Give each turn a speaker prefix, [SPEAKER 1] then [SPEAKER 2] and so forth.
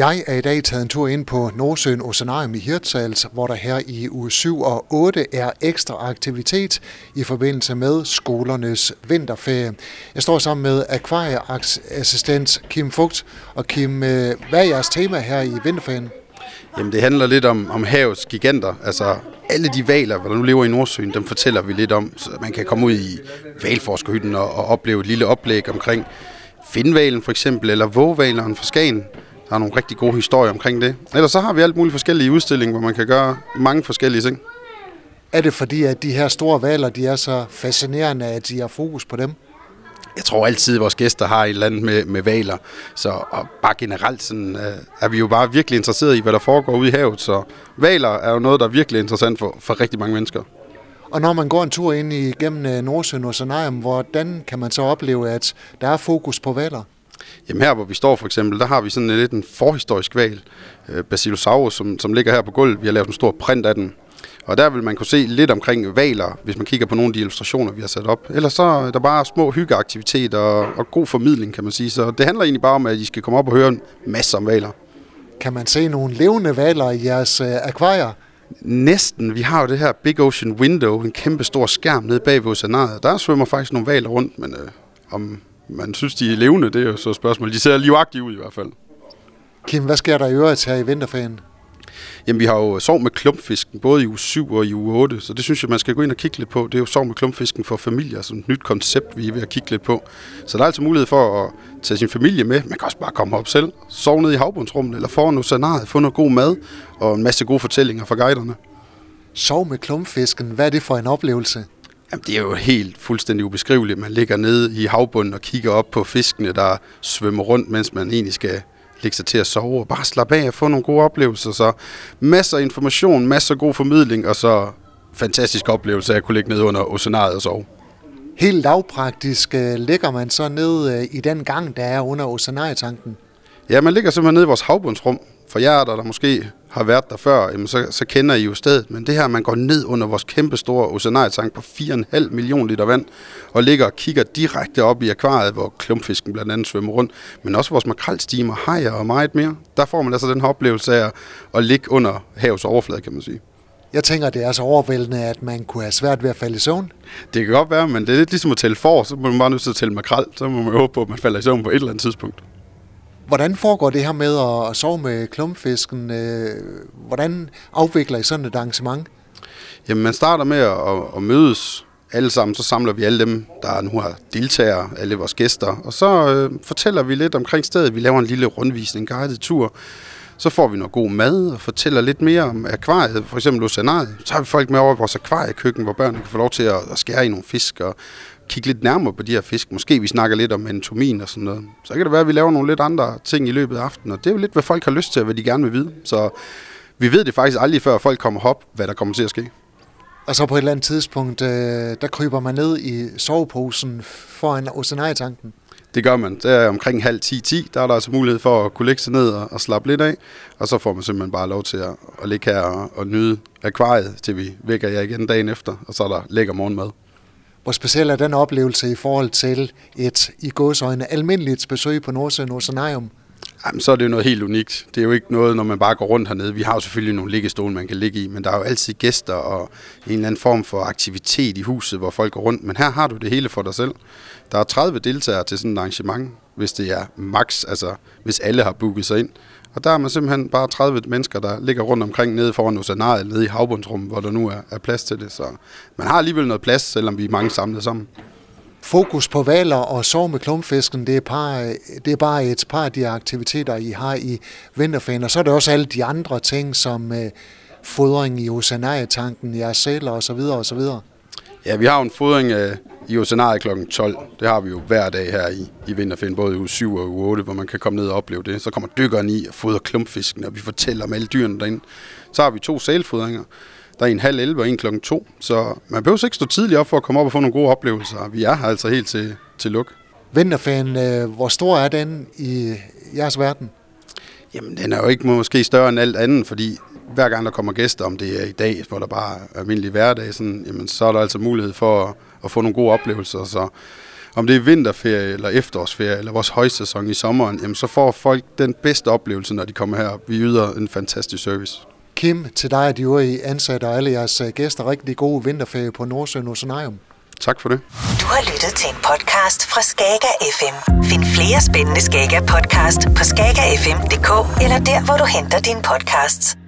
[SPEAKER 1] Jeg er i dag taget en tur ind på Nordsøen Oceanarium i Hirtshals, hvor der her i uge 7 og 8 er ekstra aktivitet i forbindelse med skolernes vinterferie. Jeg står sammen med akvarieassistent Kim Fugt. Og Kim, øh, hvad er jeres tema her i vinterferien?
[SPEAKER 2] Jamen det handler lidt om, om havets giganter, altså alle de valer, der nu lever i Nordsøen, dem fortæller vi lidt om, så man kan komme ud i valforskerhytten og, og opleve et lille oplæg omkring finvalen for eksempel, eller vågvaleren fra Skagen. Der er nogle rigtig gode historier omkring det. Ellers så har vi alt muligt forskellige udstillinger, hvor man kan gøre mange forskellige ting.
[SPEAKER 1] Er det fordi, at de her store valer, de er så fascinerende, at de har fokus på dem?
[SPEAKER 2] Jeg tror altid, at vores gæster har et eller andet med, med valer. Så og bare generelt sådan, øh, er vi jo bare virkelig interesseret i, hvad der foregår ude i havet. Så valer er jo noget, der er virkelig interessant for, for rigtig mange mennesker.
[SPEAKER 1] Og når man går en tur ind igennem øh, Nordsøen og Sanarium, hvordan kan man så opleve, at der er fokus på valer?
[SPEAKER 2] Jamen her, hvor vi står for eksempel, der har vi sådan lidt en forhistorisk val, øh, Basilosaurus, som, som ligger her på gulvet. Vi har lavet en stor print af den. Og der vil man kunne se lidt omkring valer, hvis man kigger på nogle af de illustrationer, vi har sat op. Ellers så er der bare små hyggeaktiviteter og, og god formidling, kan man sige. Så det handler egentlig bare om, at I skal komme op og høre en masse om valer.
[SPEAKER 1] Kan man se nogle levende valer i jeres øh, akvarier?
[SPEAKER 2] Næsten. Vi har jo det her Big Ocean Window, en kæmpe stor skærm nede bag ved oceanaret. Der svømmer faktisk nogle valer rundt, men øh, om man synes, de er levende, det er jo så et spørgsmål. De ser livagtige ud i hvert fald.
[SPEAKER 1] Kim, hvad sker der i øvrigt her i vinterferien?
[SPEAKER 2] Jamen, vi har jo sov med klumpfisken, både i uge 7 og i uge 8, så det synes jeg, man skal gå ind og kigge lidt på. Det er jo sov med klumpfisken for familier, som et nyt koncept, vi er ved at kigge lidt på. Så der er altså mulighed for at tage sin familie med. Man kan også bare komme op selv, sove ned i havbundsrummet, eller få noget scenarie, få noget god mad og en masse gode fortællinger fra guiderne.
[SPEAKER 1] Sov med klumpfisken, hvad er det for en oplevelse?
[SPEAKER 2] Jamen, det er jo helt fuldstændig ubeskriveligt. Man ligger nede i havbunden og kigger op på fiskene, der svømmer rundt, mens man egentlig skal lægge sig til at sove og bare slappe af og få nogle gode oplevelser. Så masser af information, masser af god formidling, og så fantastisk oplevelse af at kunne ligge ned under oceanaret og sove.
[SPEAKER 1] Helt lavpraktisk øh, ligger man så ned øh, i den gang, der er under oceanarietanken?
[SPEAKER 2] Ja, man ligger simpelthen nede i vores havbundsrum. For jer, der, der måske har været der før, jamen så, så kender I jo stedet. Men det her, man går ned under vores kæmpe store oceanarietank på 4,5 millioner liter vand, og ligger og kigger direkte op i akvariet, hvor klumpfisken blandt andet svømmer rundt, men også vores makrelstimer, hajer og meget mere. Der får man altså den her oplevelse af at ligge under havets overflade, kan man sige.
[SPEAKER 1] Jeg tænker, det er så overvældende, at man kunne have svært ved at falde i søvn.
[SPEAKER 2] Det kan godt være, men det er lidt ligesom at tælle for, så må man bare nødt til at tælle makrel, så må man håbe på, at man falder i søvn på et eller andet tidspunkt.
[SPEAKER 1] Hvordan foregår det her med at sove med klumpfisken? Øh, hvordan afvikler I sådan et arrangement?
[SPEAKER 2] Jamen, man starter med at, at mødes alle sammen, så samler vi alle dem, der nu har deltagere, alle vores gæster, og så øh, fortæller vi lidt omkring stedet. Vi laver en lille rundvisning, en guided tur. Så får vi noget god mad og fortæller lidt mere om akvariet, for eksempel oceanariet. Så har vi folk med over i vores akvariekøkken, hvor børnene kan få lov til at, at skære i nogle fisk og kigge lidt nærmere på de her fisk. Måske vi snakker lidt om anatomin og sådan noget. Så kan det være, at vi laver nogle lidt andre ting i løbet af aftenen. Og det er jo lidt, hvad folk har lyst til, og hvad de gerne vil vide. Så vi ved det faktisk aldrig, før folk kommer op, hvad der kommer til at ske.
[SPEAKER 1] Og så på et eller andet tidspunkt, øh, der kryber man ned i soveposen foran oceanarietanken.
[SPEAKER 2] Det gør man. Det er omkring halv 10-10. Der er der altså mulighed for at kunne lægge sig ned og, og slappe lidt af. Og så får man simpelthen bare lov til at, at ligge her og, og nyde akvariet, til vi vækker jer igen dagen efter. Og så er der lækker morgenmad.
[SPEAKER 1] Hvor speciel er den oplevelse i forhold til et i gåsøjne almindeligt besøg på Nordsøen Oceanarium?
[SPEAKER 2] Jamen, så er det jo noget helt unikt. Det er jo ikke noget, når man bare går rundt hernede. Vi har jo selvfølgelig nogle liggestole, man kan ligge i, men der er jo altid gæster og en eller anden form for aktivitet i huset, hvor folk går rundt. Men her har du det hele for dig selv. Der er 30 deltagere til sådan et arrangement, hvis det er max, altså hvis alle har booket sig ind. Og der er man simpelthen bare 30 mennesker, der ligger rundt omkring nede foran oceanaret, nede i havbundsrummet, hvor der nu er, er plads til det. Så man har alligevel noget plads, selvom vi er mange samlet sammen.
[SPEAKER 1] Fokus på valer og sove med klumpfisken, det er, par, det er bare et par af de aktiviteter, I har i vinterferien. Og så er det også alle de andre ting, som øh, fodring i oceanarietanken, jeres sæler osv. osv.
[SPEAKER 2] Ja, vi har en fodring øh, i oceanariet kl. 12. Det har vi jo hver dag her i, i vinterferien, både i uge 7 og uge 8, hvor man kan komme ned og opleve det. Så kommer dykkeren i og fodrer klumpfisken, og vi fortæller om alle dyrene derinde. Så har vi to sælfodringer. Der er en halv 11 og en klokken 2, så man behøver ikke stå tidligt op for at komme op og få nogle gode oplevelser. Vi er her altså helt til, til luk.
[SPEAKER 1] Vinterferien, øh, hvor stor er den i jeres verden?
[SPEAKER 2] Jamen, den er jo ikke måske større end alt andet, fordi hver gang der kommer gæster, om det er i dag, hvor der bare er almindelig hverdag, sådan, jamen, så er der altså mulighed for at, at få nogle gode oplevelser. Så om det er vinterferie eller efterårsferie eller vores højsæson i sommeren, jamen så får folk den bedste oplevelse, når de kommer her. Vi yder en fantastisk service.
[SPEAKER 1] Kim, til dig og de øvrige ansatte og alle jeres øh, gæster, rigtig gode vinterferie på Nordsøen Oceanarium.
[SPEAKER 2] Tak for det.
[SPEAKER 3] Du har lyttet til en podcast fra Skager FM. Find flere spændende Skager podcast på skagerfm.dk eller der, hvor du henter dine podcasts.